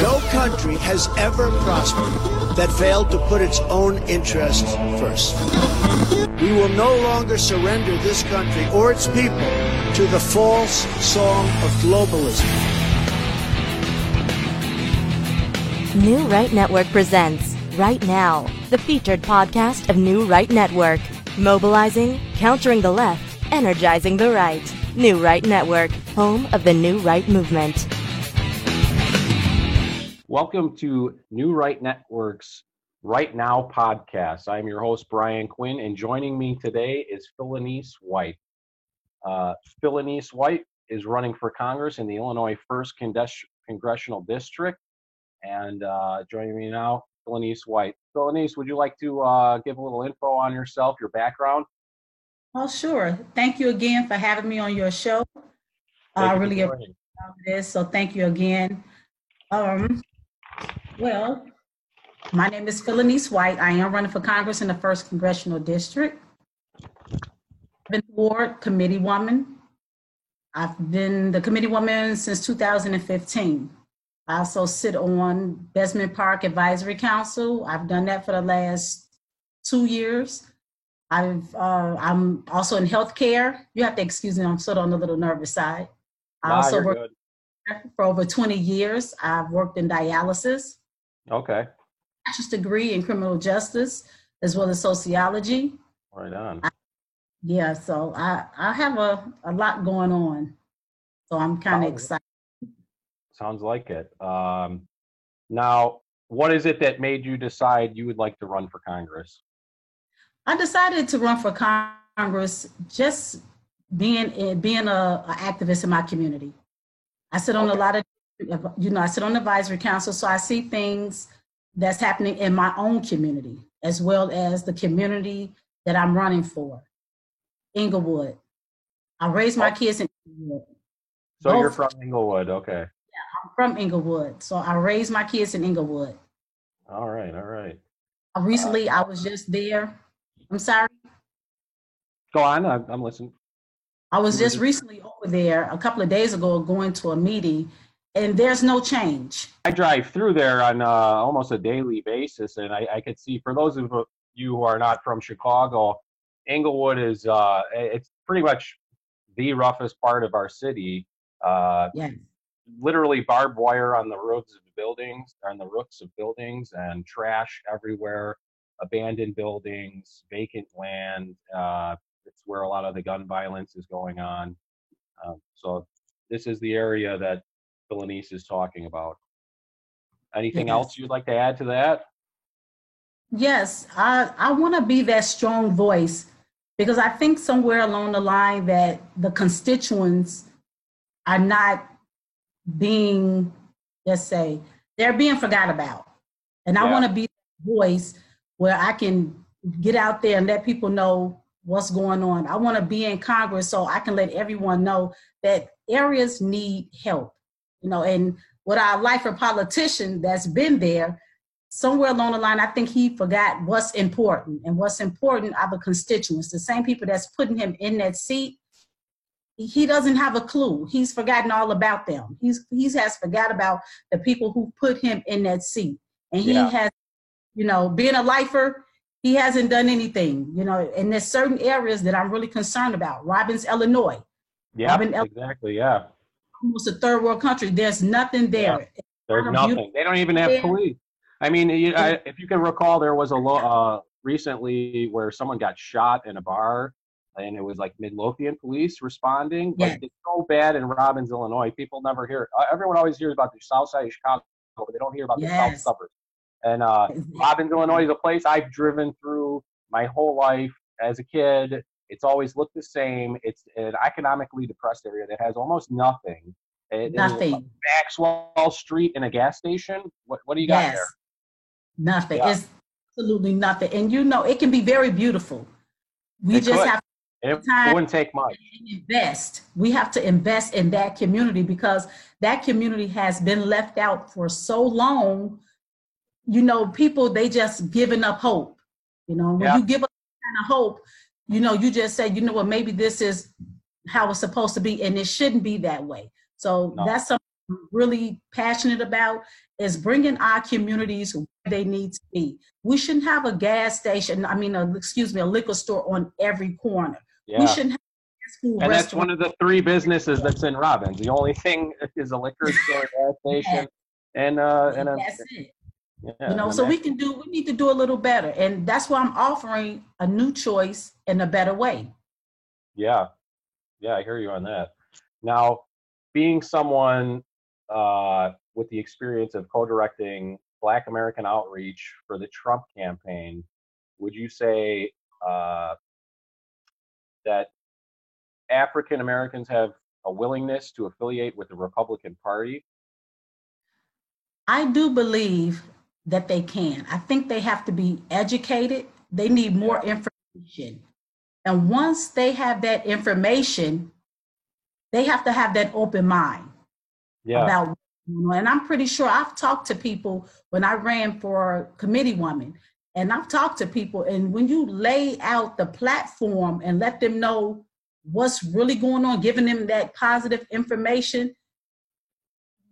No country has ever prospered that failed to put its own interests first. We will no longer surrender this country or its people to the false song of globalism. New Right Network presents Right Now, the featured podcast of New Right Network. Mobilizing, countering the left, energizing the right. New Right Network, home of the New Right movement. Welcome to New Right Network's Right Now podcast. I'm your host, Brian Quinn, and joining me today is Philonise White. Uh, Philonise White is running for Congress in the Illinois 1st Congressional District. And uh, joining me now, Philonise White. Philonise, would you like to uh, give a little info on yourself, your background? Oh, sure. Thank you again for having me on your show. I really appreciate this. So thank you again. Um, well, my name is Philonise White. I am running for Congress in the first congressional district. I've been ward committee woman. I've been the committee woman since 2015. I also sit on Bessemer Park Advisory Council. I've done that for the last two years. I've uh, I'm also in healthcare. You have to excuse me. I'm sort of on the little nervous side. I Nah, also worked good. for over 20 years. I've worked in dialysis Okay, bachelor's degree in criminal justice as well as sociology. right on. Yeah, so I, I have a, a lot going on. So I'm kind of excited. Sounds like it. Um, now, what is it that made you decide you would like to run for Congress? I decided to run for Congress just being in, being a, a activist in my community. I sit on a lot of you know I sit on the advisory council, so I see things that's happening in my own community as well as the community that I'm running for, Englewood. I raised my Oh. kids in Englewood. So you're from Englewood. Okay. Yeah, I'm from Englewood, so I raised my kids in Englewood. All right. All right. Uh, Recently, I was just there. I'm sorry. Go on. I'm, I'm listening. I was just recently over there a couple of days ago going to a meeting, and there's no change. I drive through there on uh, almost a daily basis, and I, I could see for those of you who are not from Chicago, Englewood is uh, it's pretty much the roughest part of our city. Uh, Yes. literally barbed wire on the roofs of buildings, on the roofs of buildings, and trash everywhere. Abandoned buildings, vacant land. Uh, it's where a lot of the gun violence is going on. Um, so this is the area that Philonise is talking about. Anything Yes. else you'd like to add to that? Yes, I, I want to be that strong voice because I think somewhere along the line that the constituents are not being, let's say, they're being forgot about. And I want to be that voice where I can get out there and let people know what's going on. I want to be in Congress so I can let everyone know that areas need help. You know, and with our life of politician that's been there, somewhere along the line, I think he forgot what's important. And what's important are the constituents, the same people that's putting him in that seat. He doesn't have a clue. He's forgotten all about them. He's he has forgot about the people who put him in that seat. And he Yeah. has, you know, being a lifer, he hasn't done anything, you know, and there's certain areas that I'm really concerned about. Robbins, Illinois, Yeah, Robin exactly. Yeah, almost a third world country. There's nothing there. there's Not a nothing. They don't even have Yeah. police. I mean, you, I, if you can recall, there was a law uh, recently where someone got shot in a bar, and it was like Midlothian police responding. Yeah. Like, it's so bad in Robbins, Illinois. People never hear. Uh, everyone always hears about the South Side of Chicago, but they don't hear about the South Yes. suburbs. And uh, Robbins, Illinois is a place I've driven through my whole life as a kid. It's always looked the same. It's an economically depressed area that has almost nothing. It Nothing. Maxwell Street and a gas station. What What do you got Yes. there? Nothing. Yeah. It's absolutely nothing. And you know, it can be very beautiful. We It just could. have It Time- wouldn't take much. invest. We have to invest in that community because that community has been left out for so long. You know, people they just giving up hope. You know, when Yeah. you give up kind of hope, you know, you just say, you know what, maybe this is how it's supposed to be, and it shouldn't be that way. So no. that's something I'm really passionate about is bringing our communities where they need to be. We shouldn't have a gas station, I mean, a, excuse me, a liquor store on every corner. Yeah. We shouldn't have and that's one of the three businesses that's in Robbins. The only thing is a liquor store, a gas station, and uh, and a. Yeah, you know, so we can do. We need to do a little better, and that's why I'm offering a new choice in a better way. Yeah, yeah, I hear you on that. Now, being someone uh, with the experience of co-directing Black American outreach for the Trump campaign, would you say uh, that African Americans have a willingness to affiliate with the Republican Party? I do believe that they can. I think they have to be educated. They need more information. And once they have that information, they have to have that open mind yeah. about and I'm pretty sure I've talked to people when I ran for committee woman, and I've talked to people, and when you lay out the platform and let them know what's really going on, giving them that positive information,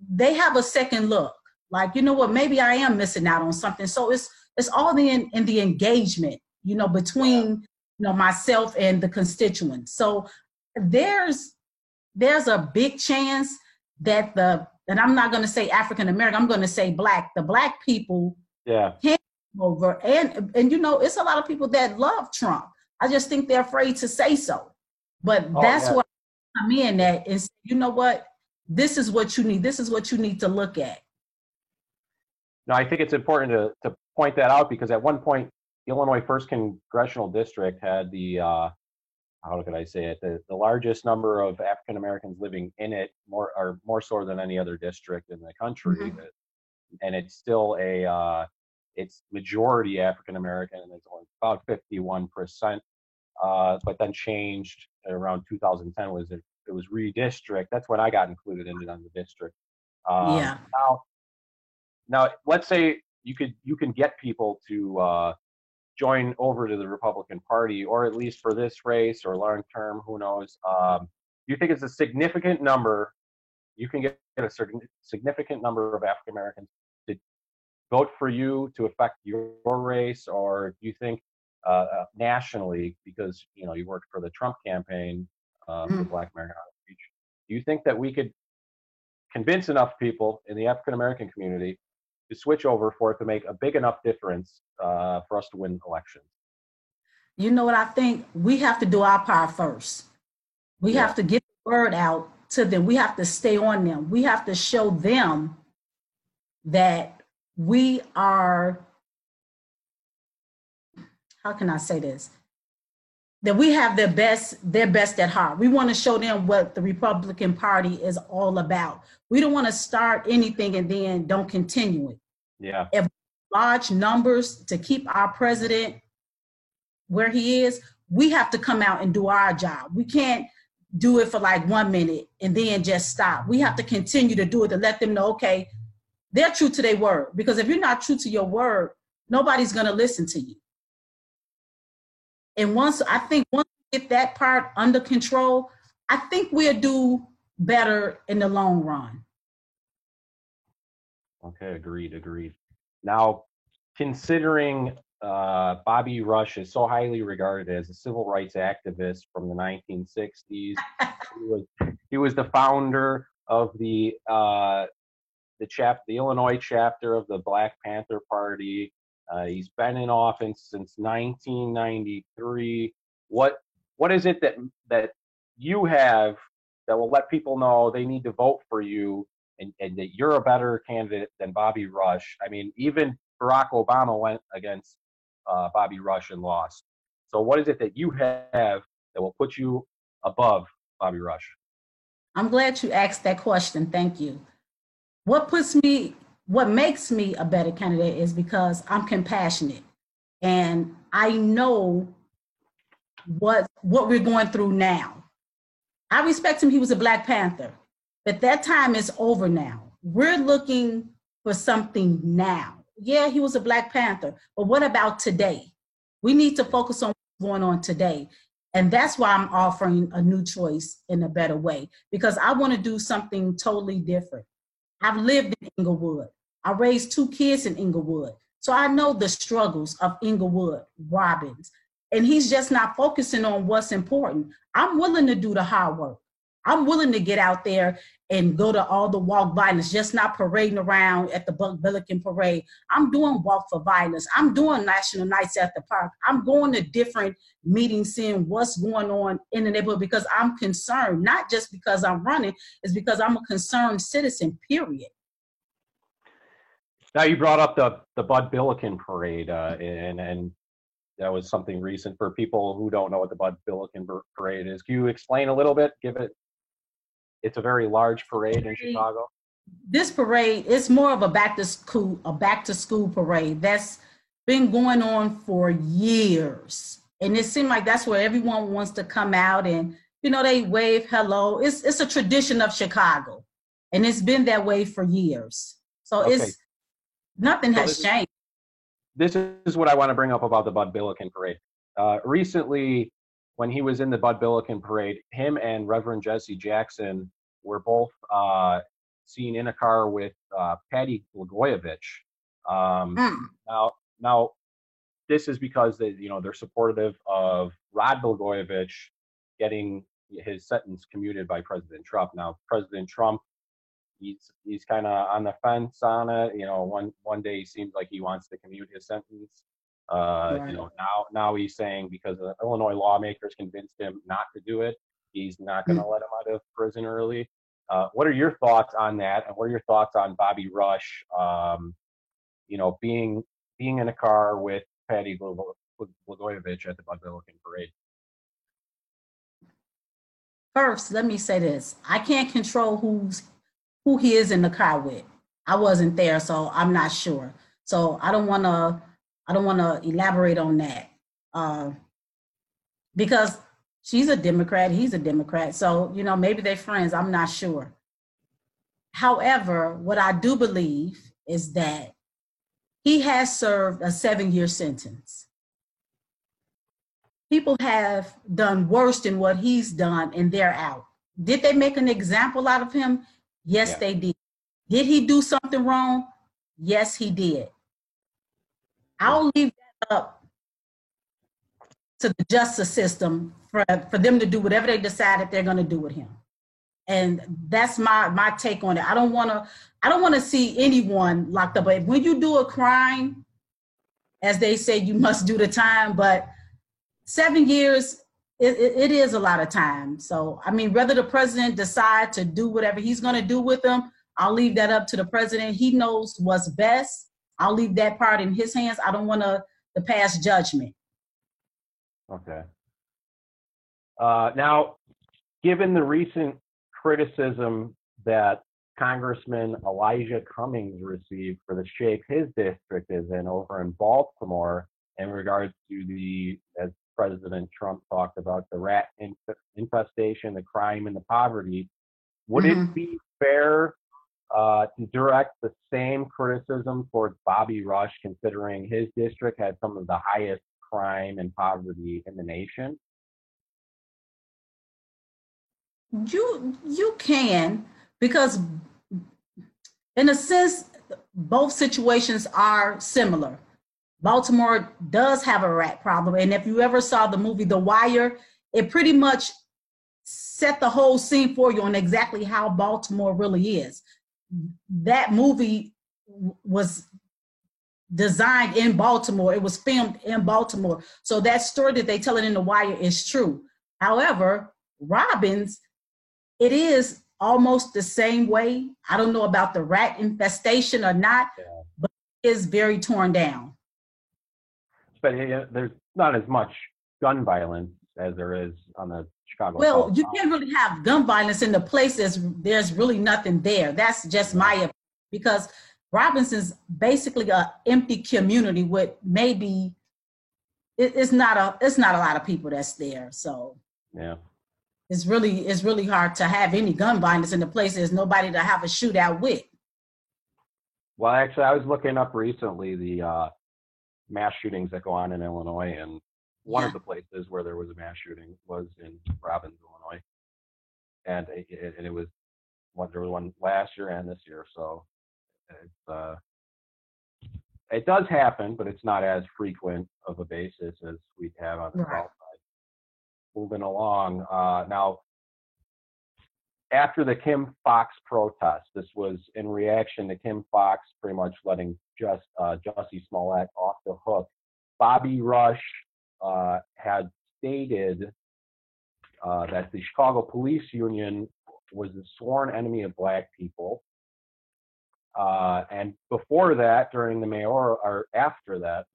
they have a second look. Like, you know what, maybe I am missing out on something. So it's it's all in, in the engagement, you know, between you know myself and the constituents. So there's there's a big chance that the and I'm not going to say African American, I'm going to say black. The black people yeah over and and you know it's a lot of people that love Trump. I just think they're afraid to say so. But oh, that's yeah. what I'm in you know what? This is what you need. This is what you need to look at. No, I think it's important to, to point that out because at one point, Illinois First Congressional District had the uh, how could I say it? The, the largest number of African Americans living in it, more or more so than any other district in the country, mm-hmm. and it's still a uh, it's majority African American, and it's only about 51 percent. Uh, but then changed around 2010 was it, it was redistrict. That's when I got included in it on the district. Um, yeah. Now, now let's say you could you can get people to uh, join over to the Republican Party, or at least for this race or long term, who knows? Um, do you think it's a significant number? You can get a certain significant number of African Americans to vote for you to affect your race, or do you think uh, uh, nationally, because you know you worked for the Trump campaign mm. for Black American Outreach, do you think that we could convince enough people in the African American community to switch over for it to make a big enough difference uh, for us to win elections? You know what I think? We have to do our part first. We yeah. have to get the word out to them. We have to stay on them. We have to show them that we are, how can I say this? That we have their best, their best at heart. We want to show them what the Republican Party is all about. We don't want to start anything and then don't continue it. Yeah. If large numbers to keep our president where he is, we have to come out and do our job. We can't do it for like one minute and then just stop. We have to continue to do it to let them know, okay, they're true to their word. Because if you're not true to your word, nobody's going to listen to you. And once I think once we get that part under control, I think we'll do better in the long run. Okay, agreed, agreed. Now, considering uh, Bobby Rush is so highly regarded as a civil rights activist from the 1960s, he was he was the founder of the uh, the chap the Illinois chapter of the Black Panther Party. Uh, he's been in office since 1993. What what is it that that you have that will let people know they need to vote for you and, and that you're a better candidate than Bobby Rush. I mean, even Barack Obama went against uh, Bobby Rush and lost. So, what is it that you have that will put you above Bobby Rush? I'm glad you asked that question. Thank you. What puts me, what makes me a better candidate is because I'm compassionate and I know what what we're going through now. I respect him. He was a Black Panther. But that time is over now. We're looking for something now. Yeah, he was a Black Panther, but what about today? We need to focus on what's going on today. And that's why I'm offering a new choice in a better way because I want to do something totally different. I've lived in Englewood. I raised two kids in Englewood. So I know the struggles of Englewood Robbins. And he's just not focusing on what's important. I'm willing to do the hard work. I'm willing to get out there and go to all the walk violence, just not parading around at the Bud Billiken parade. I'm doing walk for violence. I'm doing national nights at the park. I'm going to different meetings, seeing what's going on in the neighborhood because I'm concerned, not just because I'm running, it's because I'm a concerned citizen, period. Now you brought up the the Bud Billiken parade, uh, and and that was something recent for people who don't know what the Bud Billiken parade is. Can you explain a little bit? Give it it's a very large parade in Chicago. This parade is more of a back to school a back to school parade that's been going on for years, and it seemed like that's where everyone wants to come out and you know they wave hello. It's it's a tradition of Chicago, and it's been that way for years. So okay. it's nothing so has changed. This is what I want to bring up about the Bud Billiken parade. Uh, recently, when he was in the Bud Billiken parade, him and Reverend Jesse Jackson were both uh, seen in a car with uh, Patty Blagojevich. Um, mm. Now, now, this is because they, you know, they're supportive of Rod Blagojevich getting his sentence commuted by President Trump. Now, President Trump, he's he's kind of on the fence on it. You know, one one day he seems like he wants to commute his sentence. Uh, right. You know, now now he's saying because the Illinois lawmakers convinced him not to do it, he's not going to mm. let him out of prison early. Uh, what are your thoughts on that, and what are your thoughts on Bobby Rush? Um, you know, being being in a car with Patty Blagojevich at the Bud Billiken parade. First, let me say this: I can't control who's who he is in the car with. I wasn't there, so I'm not sure. So I don't want to. I don't want to elaborate on that uh, because she's a Democrat, he's a Democrat. So, you know, maybe they're friends, I'm not sure. However, what I do believe is that he has served a seven year sentence. People have done worse than what he's done, and they're out. Did they make an example out of him? Yes, yeah. they did. Did he do something wrong? Yes, he did. I'll leave that up to the justice system for, for them to do whatever they decide that they're going to do with him and that's my my take on it i don't want to i don't want to see anyone locked up but when you do a crime as they say you must do the time but seven years it, it, is a lot of time. So i mean whether the president decide to do whatever he's going to do with them i'll leave that up to the president. He knows what's best. I'll leave that part in his hands. I don't want to to pass judgment. Okay. Uh, now, given the recent criticism that Congressman Elijah Cummings received for the shape his district is in over in Baltimore in regards to the, as President Trump talked about, the rat infestation, the crime, and the poverty, would mm-hmm. it be fair uh, to direct the same criticism towards Bobby Rush, considering his district had some of the highest crime and poverty in the nation? You you can because in a sense both situations are similar. Baltimore does have a rat problem and if you ever saw the movie The Wire, it pretty much set the whole scene for you on exactly how Baltimore really is. That movie was designed in Baltimore. It was filmed in Baltimore. So that story that they tell it in The Wire is true. However, Robbins it is almost the same way. I don't know about the rat infestation or not, yeah. but it is very torn down. But there's not as much gun violence as there is on the Chicago. Well, you can't really have gun violence in the places there's really nothing there. That's just my opinion because Robinson's basically an empty community with maybe it, it's not a it's not a lot of people that's there. So yeah it's really it's really hard to have any gun violence in the place. There's nobody to have a shootout with. Well, actually, I was looking up recently the uh, mass shootings that go on in Illinois, and one Yeah. of the places where there was a mass shooting was in Robbins, Illinois, and it, it, and it was one there was one last year and this year. So it's uh, it does happen, but it's not as frequent of a basis as we'd have on the Right. south side. Moving along uh, now. After the Kim Foxx protest, this was in reaction to Kim Foxx pretty much letting just uh, Jussie Smollett off the hook. Bobby Rush uh, had stated uh, that the Chicago Police Union was a sworn enemy of black people. Uh, and before that, during the mayoral, or after that,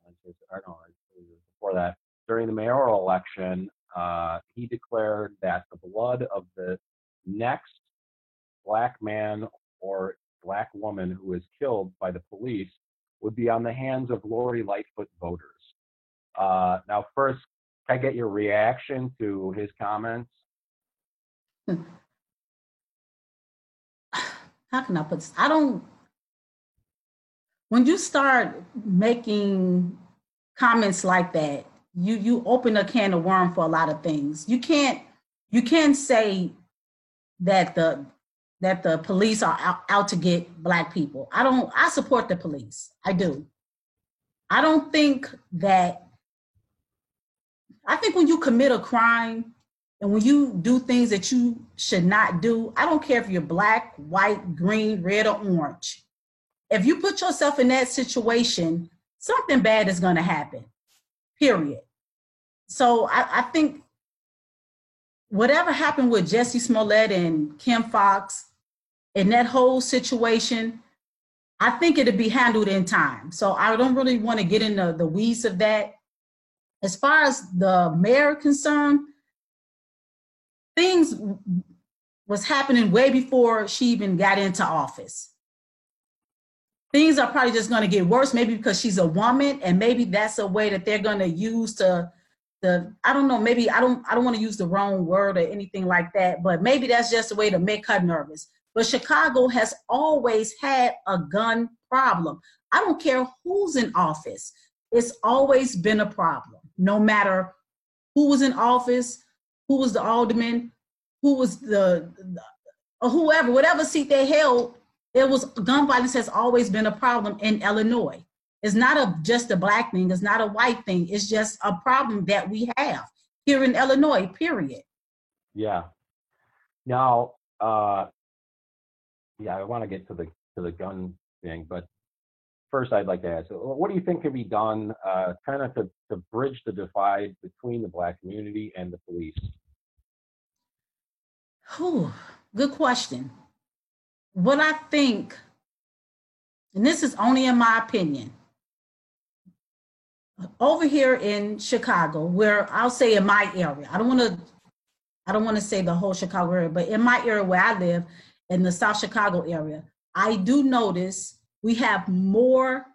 I don't know, before that, during the mayoral election, uh, he declared that the blood of the next black man or black woman who is killed by the police would be on the hands of Lori Lightfoot voters. Uh, now, first, can I get your reaction to his comments? how can I put this? I don't. When you start making comments like that, you you open a can of worm for a lot of things. You can't you can't say that the that the police are out, out to get black people. I don't. I support the police. I do. I don't think that. I think when you commit a crime and when you do things that you should not do, I don't care if you're black, white, green, red, or orange. If you put yourself in that situation, something bad is going to happen, period. So I, I think whatever happened with Jussie Smollett and Kim Foxx in that whole situation, I think it'll be handled in time. So I don't really want to get into the weeds of that. As far as the mayor concerned, things was happening way before she even got into office. Things are probably just going to get worse, maybe because she's a woman, and maybe that's a way that they're going to use to the I don't know, maybe I don't I don't want to use the wrong word or anything like that, but maybe that's just a way to make her nervous. But Chicago has always had a gun problem. I don't care who's in office. It's always been a problem. No matter who was in office, who was the alderman, who was the, the or whoever, whatever seat they held, it was gun violence has always been a problem in Illinois. It's not a just a black thing, it's not a white thing, it's just a problem that we have here in Illinois, period. Yeah. Now, uh, yeah, I want to get to the to the gun thing, but first I'd like to ask, what do you think can be done, uh, kind of to, to bridge the divide between the black community and the police? Whew, good question. What I think, and this is only in my opinion, over here in Chicago, where I'll say in my area, I don't want to, I don't want to say the whole Chicago area, but in my area where I live, in the South Chicago area, I do notice we have more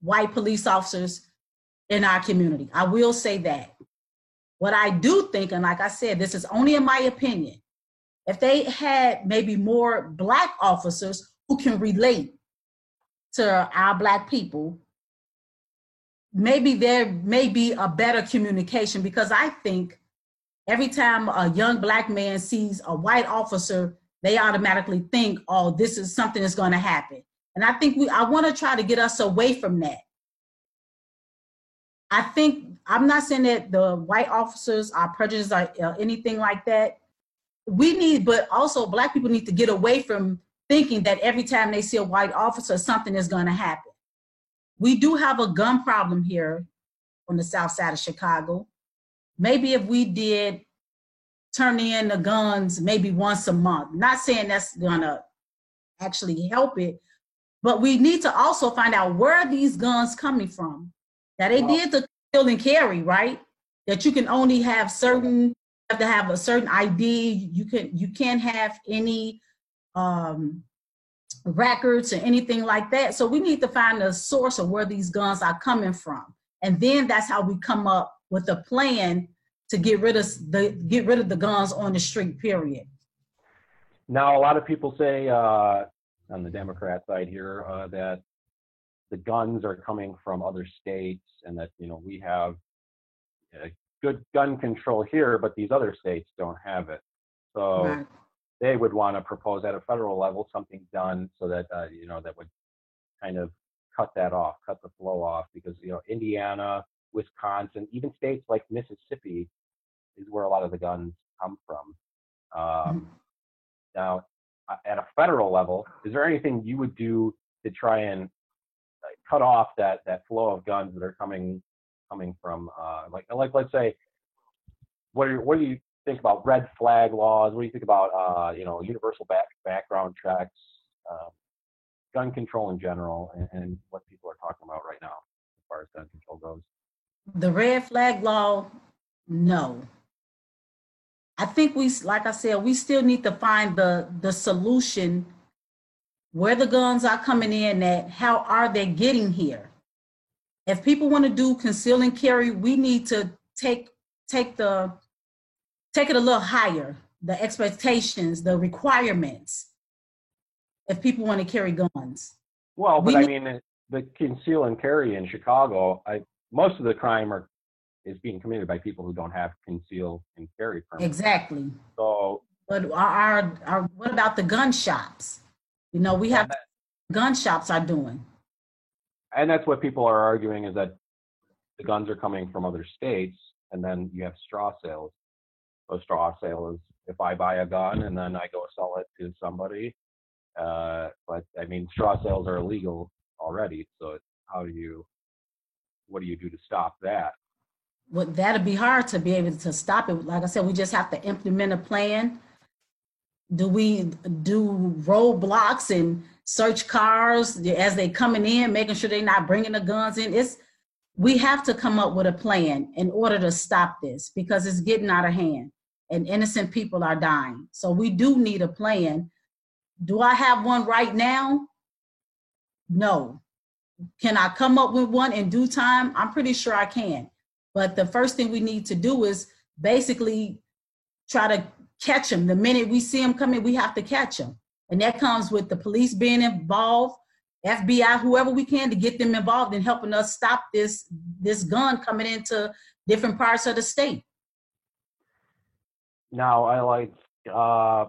white police officers in our community. I will say that. What I do think, and like I said, this is only in my opinion, if they had maybe more black officers who can relate to our black people, maybe there may be a better communication because I think every time a young black man sees a white officer, they automatically think, oh, this is something that's going to happen. And I think we, I want to try to get us away from that. I think, I'm not saying that the white officers are prejudiced or anything like that. We need, but also black people need to get away from thinking that every time they see a white officer, something is going to happen. We do have a gun problem here on the south side of Chicago. Maybe if we did turn in the guns maybe once a month, not saying that's gonna actually help it, but we need to also find out where these guns coming from. Now they did the kill and carry, right? That you can only have certain you have to have a certain ID. You can you can't have any um records or anything like that. So we need to find the source of where these guns are coming from. And then that's how we come up with a plan to get rid of the get rid of the guns on the street, period. Now, a lot of people say uh, on the Democrat side here uh, that the guns are coming from other states, and that you know we have uh, good gun control here, but these other states don't have it. So Right. They would want to propose at a federal level something done so that uh, you know that would kind of cut that off, cut the flow off, because you know Indiana, Wisconsin, even states like Mississippi is where a lot of the guns come from. Um, now, uh, at a federal level, is there anything you would do to try and like, cut off that that flow of guns that are coming coming from uh, like like let's say what are, what do you think about red flag laws? What do you think about uh, you know universal back, background checks, uh, gun control in general, and, and what people are talking about right now as far as gun control goes? The red flag law, no. I think we, like I said, we still need to find the, the solution. Where the guns are coming in at, how are they getting here? If people want to do conceal and carry, we need to take, take the, take it a little higher, the expectations, the requirements. If people want to carry guns. Well, but We I mean, the conceal and carry in Chicago, I most of the crime are is being committed by people who don't have conceal and carry permits. Exactly. So But our, our, what about the gun shops? You know, we have gun shops are doing. and that's what people are arguing is that the guns are coming from other states, and then you have straw sales. So straw sale is if I buy a gun and then I go sell it to somebody. Uh, but I mean, straw sales are illegal already. So how do you, what do you do to stop that? Well, that'd be hard to be able to stop it. Like I said, we just have to implement a plan. Do we do roadblocks and search cars as they coming in, making sure they're not bringing the guns in? It's we have to come up with a plan in order to stop this because it's getting out of hand and innocent people are dying. So we do need a plan. Do I have one right now? No. Can I come up with one in due time? I'm pretty sure I can. But the first thing we need to do is basically try to catch them. The minute we see them coming, we have to catch them. And that comes with the police being involved, FBI, whoever we can to get them involved in helping us stop this this gun coming into different parts of the state. Now, I like, uh,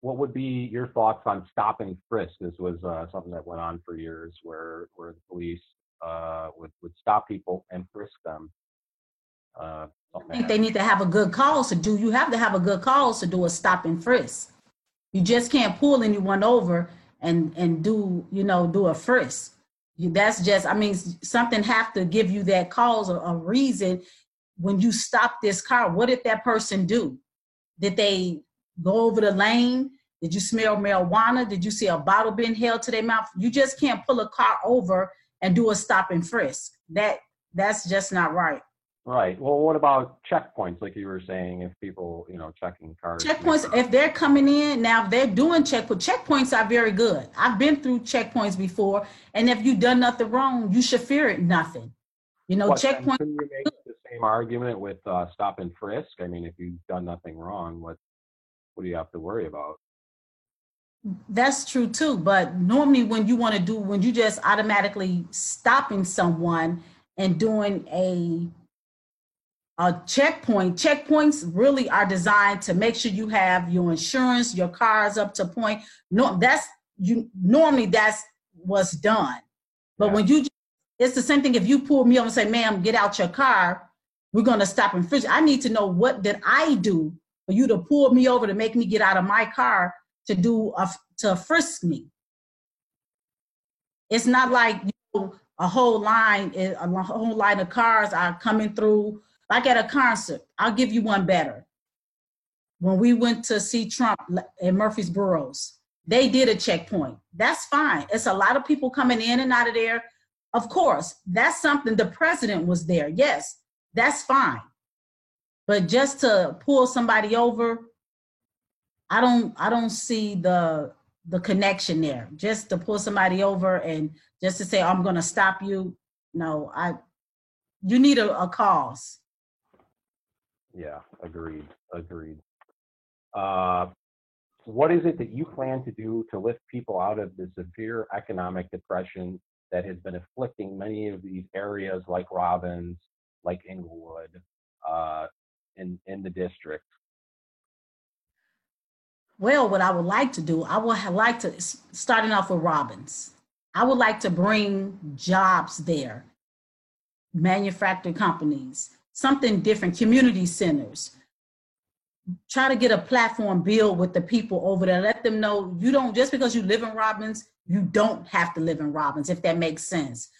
what would be your thoughts on stop and frisk? This was uh, something that went on for years where, where the police uh, would, would stop people and frisk them. Uh, I think they need to have a good cause to do. You have to have a good cause to do a stop and frisk. You just can't pull anyone over and and do you know do a frisk. You, that's just I mean something have to give you that cause or a reason when you stop this car. What did that person do? Did they go over the lane? Did you smell marijuana? Did you see a bottle being held to their mouth? You just can't pull a car over and do a stop and frisk. That that's just not right. Right. Well, what about checkpoints? Like you were saying, if people, you know, checking cars. Checkpoints, if they're coming in, now if they're doing checkpoint, checkpoints are very good. I've been through checkpoints before, and if you've done nothing wrong, you should fear it nothing. You know, What, Couldn't you make same argument with uh, stop and frisk? I mean, if you've done nothing wrong, what what do you have to worry about? that's true too. But normally when you want to do, when you just automatically stopping someone and doing a a checkpoint, checkpoints really are designed to make sure you have your insurance, your car is up to point. No, that's you normally that's what's done. But Yeah. when you it's the same thing if you pull me over and say, ma'am, get out your car, we're gonna stop and frisk. I need to know what did I do for you to pull me over to make me get out of my car to do a, to frisk me. It's not like you know, a whole line, eh, a whole line of cars are coming through. Like at a concert, I'll give you one better. When we went to see Trump in Murfreesboro's, they did a checkpoint. That's fine. It's a lot of people coming in and out of there. Of course, that's something the president was there. Yes, that's fine. But just to pull somebody over, I don't I don't see the the connection there. Just to pull somebody over and just to say I'm going to stop you. No, I you need a, a cause. Yeah, agreed, agreed. Uh, what is it that you plan to do to lift people out of the severe economic depression that has been afflicting many of these areas like Robbins, like Englewood? uh, in in the district? Well, what I would like to do, I would like to starting off with Robbins. I would like to bring jobs there, manufacturing companies, something different, community centers. Try to get a platform built with the people over there. Let them know you don't just because you live in Robbins, you don't have to live in Robbins, if that makes sense.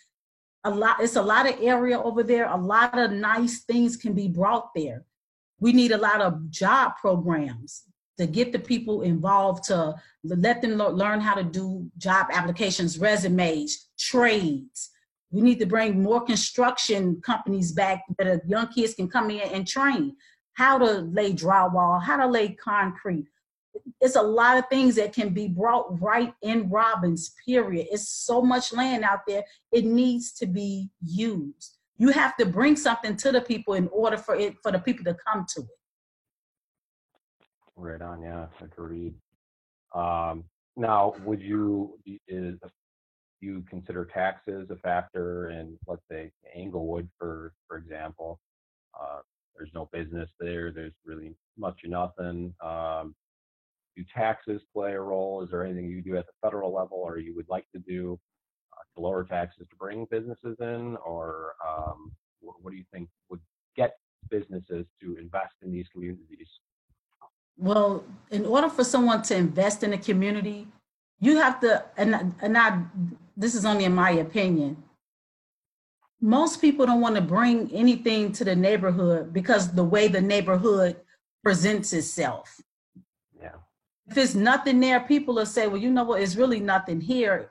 A lot, it's a lot of area over there. A lot of nice things can be brought there. We need a lot of job programs to get the people involved to let them learn how to do job applications, resumes, trades. We need to bring more construction companies back that young kids can come in and train how to lay drywall, how to lay concrete. It's a lot of things that can be brought right in Robbins, period. It's so much land out there, it needs to be used. You have to bring something to the people in order for it for the people to come to it. Right on, yeah, agreed. Um, now, would you is you consider taxes a factor in, let's say, Englewood, for for example? Uh, there's no business there. There's really much or nothing. Um, do taxes play a role? Is there anything you do at the federal level, or you would like to do uh, to lower taxes to bring businesses in, or um, what, what do you think would get businesses to invest in these communities? Well, in order for someone to invest in a community, you have to, and, and I, this is only in my opinion, most people don't want to bring anything to the neighborhood because the way the neighborhood presents itself. If it's nothing there, people will say, well, you know what, it's really nothing here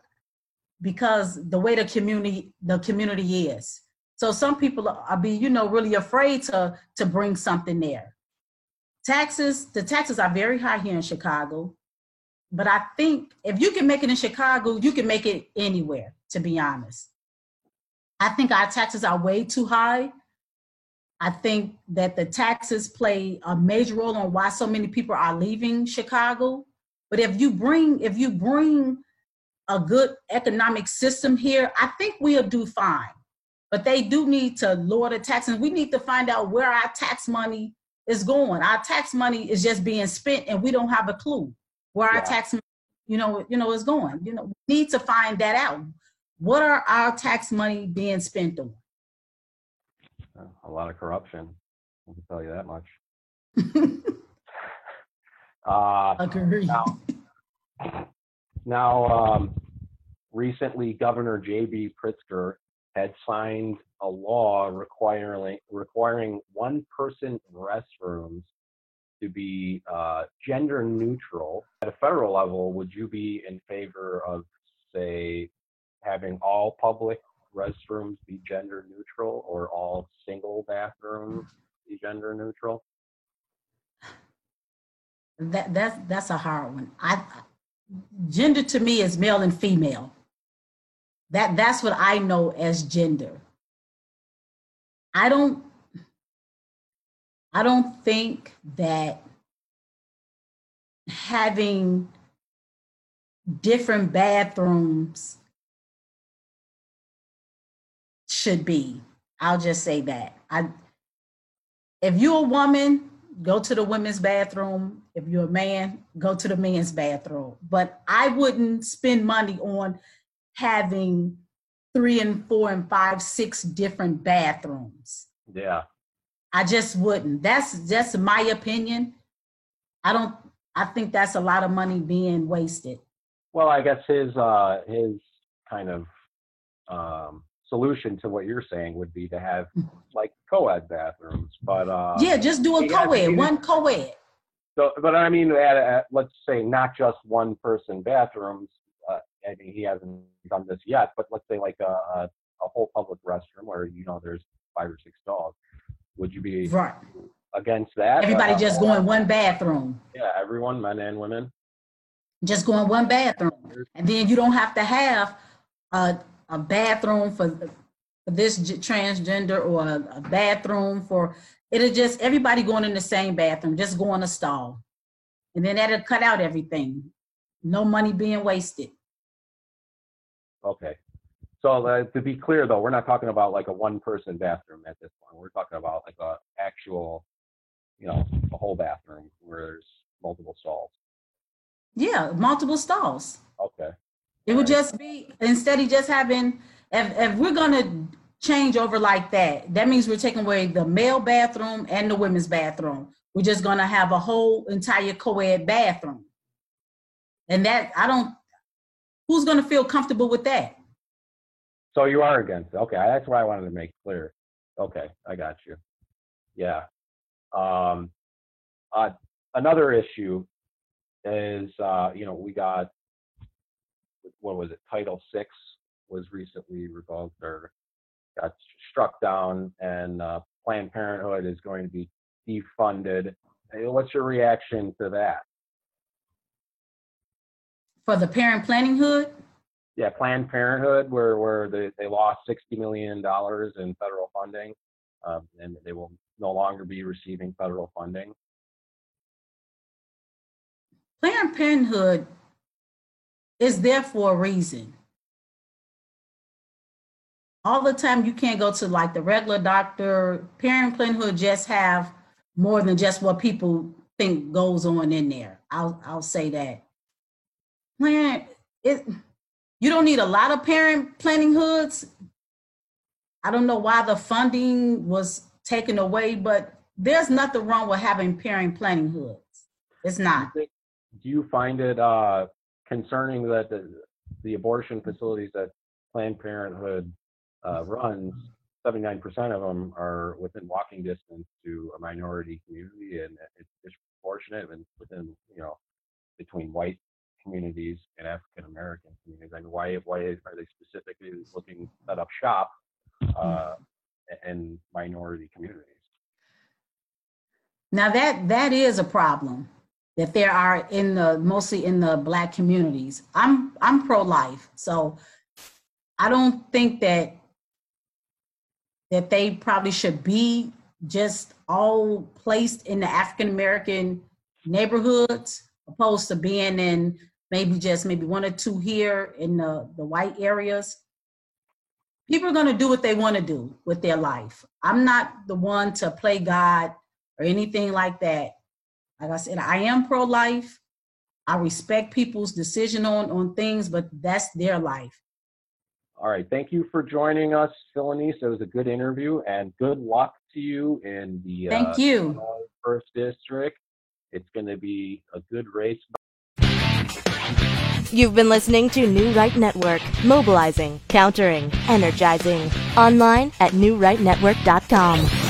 because the way the community the community is. So some people are be, you know, really afraid to to bring something there. Taxes, the taxes are very high here in Chicago. But I think if you can make it in Chicago, you can make it anywhere, to be honest. I think our taxes are way too high. I think that the taxes play a major role on why so many people are leaving Chicago. But if you bring if you bring a good economic system here, I think we'll do fine. But they do need to lower the taxes. We need to find out where our tax money is going. Our tax money is just being spent, and we don't have a clue where yeah. our tax, you know, you know, is going. You know, we need to find that out. What are our tax money being spent on? A lot of corruption. I can tell you that much. uh, Agree. Now, now um, recently, Governor J.B. Pritzker had signed a law requiring requiring one person restrooms to be uh, gender neutral. At a federal level, would you be in favor of, say, having all public restrooms be gender neutral or all single bathrooms be gender neutral? That that's that's a hard one. I gender to me is male and female. That that's what I know as gender. I don't I don't think that having different bathrooms should be. I'll just say that. I if you're a woman, go to the women's bathroom. If you're a man, go to the men's bathroom. But I wouldn't spend money on having three and four and five, six different bathrooms. Yeah. I just wouldn't. That's just my opinion. I don't I think that's a lot of money being wasted. Well, I guess his uh his kind of um solution to what you're saying would be to have like co-ed bathrooms, but uh Yeah, just do a co-ed, one co-ed. So, but I mean, at, at, let's say not just one person bathrooms, I mean, he hasn't done this yet, but let's say like a, a, a whole public restroom where you know there's five or six dogs. Would you be right against that? Everybody uh, just going one bathroom. Yeah, everyone, men and women. Just going one bathroom, and then you don't have to have a a bathroom for, for this transgender or a, a bathroom for it'll just everybody going in the same bathroom, just go in a stall, and then that'll cut out everything. No money being wasted. Okay. So uh, to be clear, though, we're not talking about like a one-person bathroom at this point. We're talking about like a actual, you know, a whole bathroom where there's multiple stalls. Yeah, multiple stalls. Okay. It would just be instead of just having if if we're gonna change over like that, that means we're taking away the male bathroom and the women's bathroom. We're just gonna have a whole entire co-ed bathroom. And that I don't who's gonna feel comfortable with that? So you are against it. Okay, that's what I wanted to make clear. Okay, I got you. Yeah. Um uh, another issue is uh, you know, we got what was it, Title Six was recently revoked or got struck down, and uh, Planned Parenthood is going to be defunded. Hey, what's your reaction to that? For the parent planning hood? Yeah, Planned Parenthood, where where they, they lost sixty million dollars in federal funding, um, and they will no longer be receiving federal funding. Planned Parenthood is there for a reason. All the time you can't go to like the regular doctor. Parent Parenthood just have more than just what people think goes on in there. I'll I'll say that. Plan it you don't need a lot of parent planning hoods. I don't know why the funding was taken away, but there's nothing wrong with having parent planning hoods. It's not. Do you find it uh, concerning that the, the abortion facilities that Planned Parenthood uh, runs, 79% of them are within walking distance to a minority community, and it's disproportionate and within, you know, between white communities and African American communities. I mean, why why are they specifically looking to set up shop uh, in minority communities? Now that that is a problem that there are in the mostly in the black communities. I'm I'm pro-life, so I don't think that that they probably should be just all placed in the African American neighborhoods opposed to being in maybe just maybe one or two here in the, the white areas. People are going to do what they want to do with their life. I'm not the one to play God or anything like that. Like I said, I am pro life. I respect people's decision on, on things, but that's their life. All right. Thank you for joining us, Philonise. It was a good interview, and good luck to you in the Thank uh, you. first district. It's going to be a good race. You've been listening to New Right Network, mobilizing, countering, energizing. Online at newrightnetwork.com.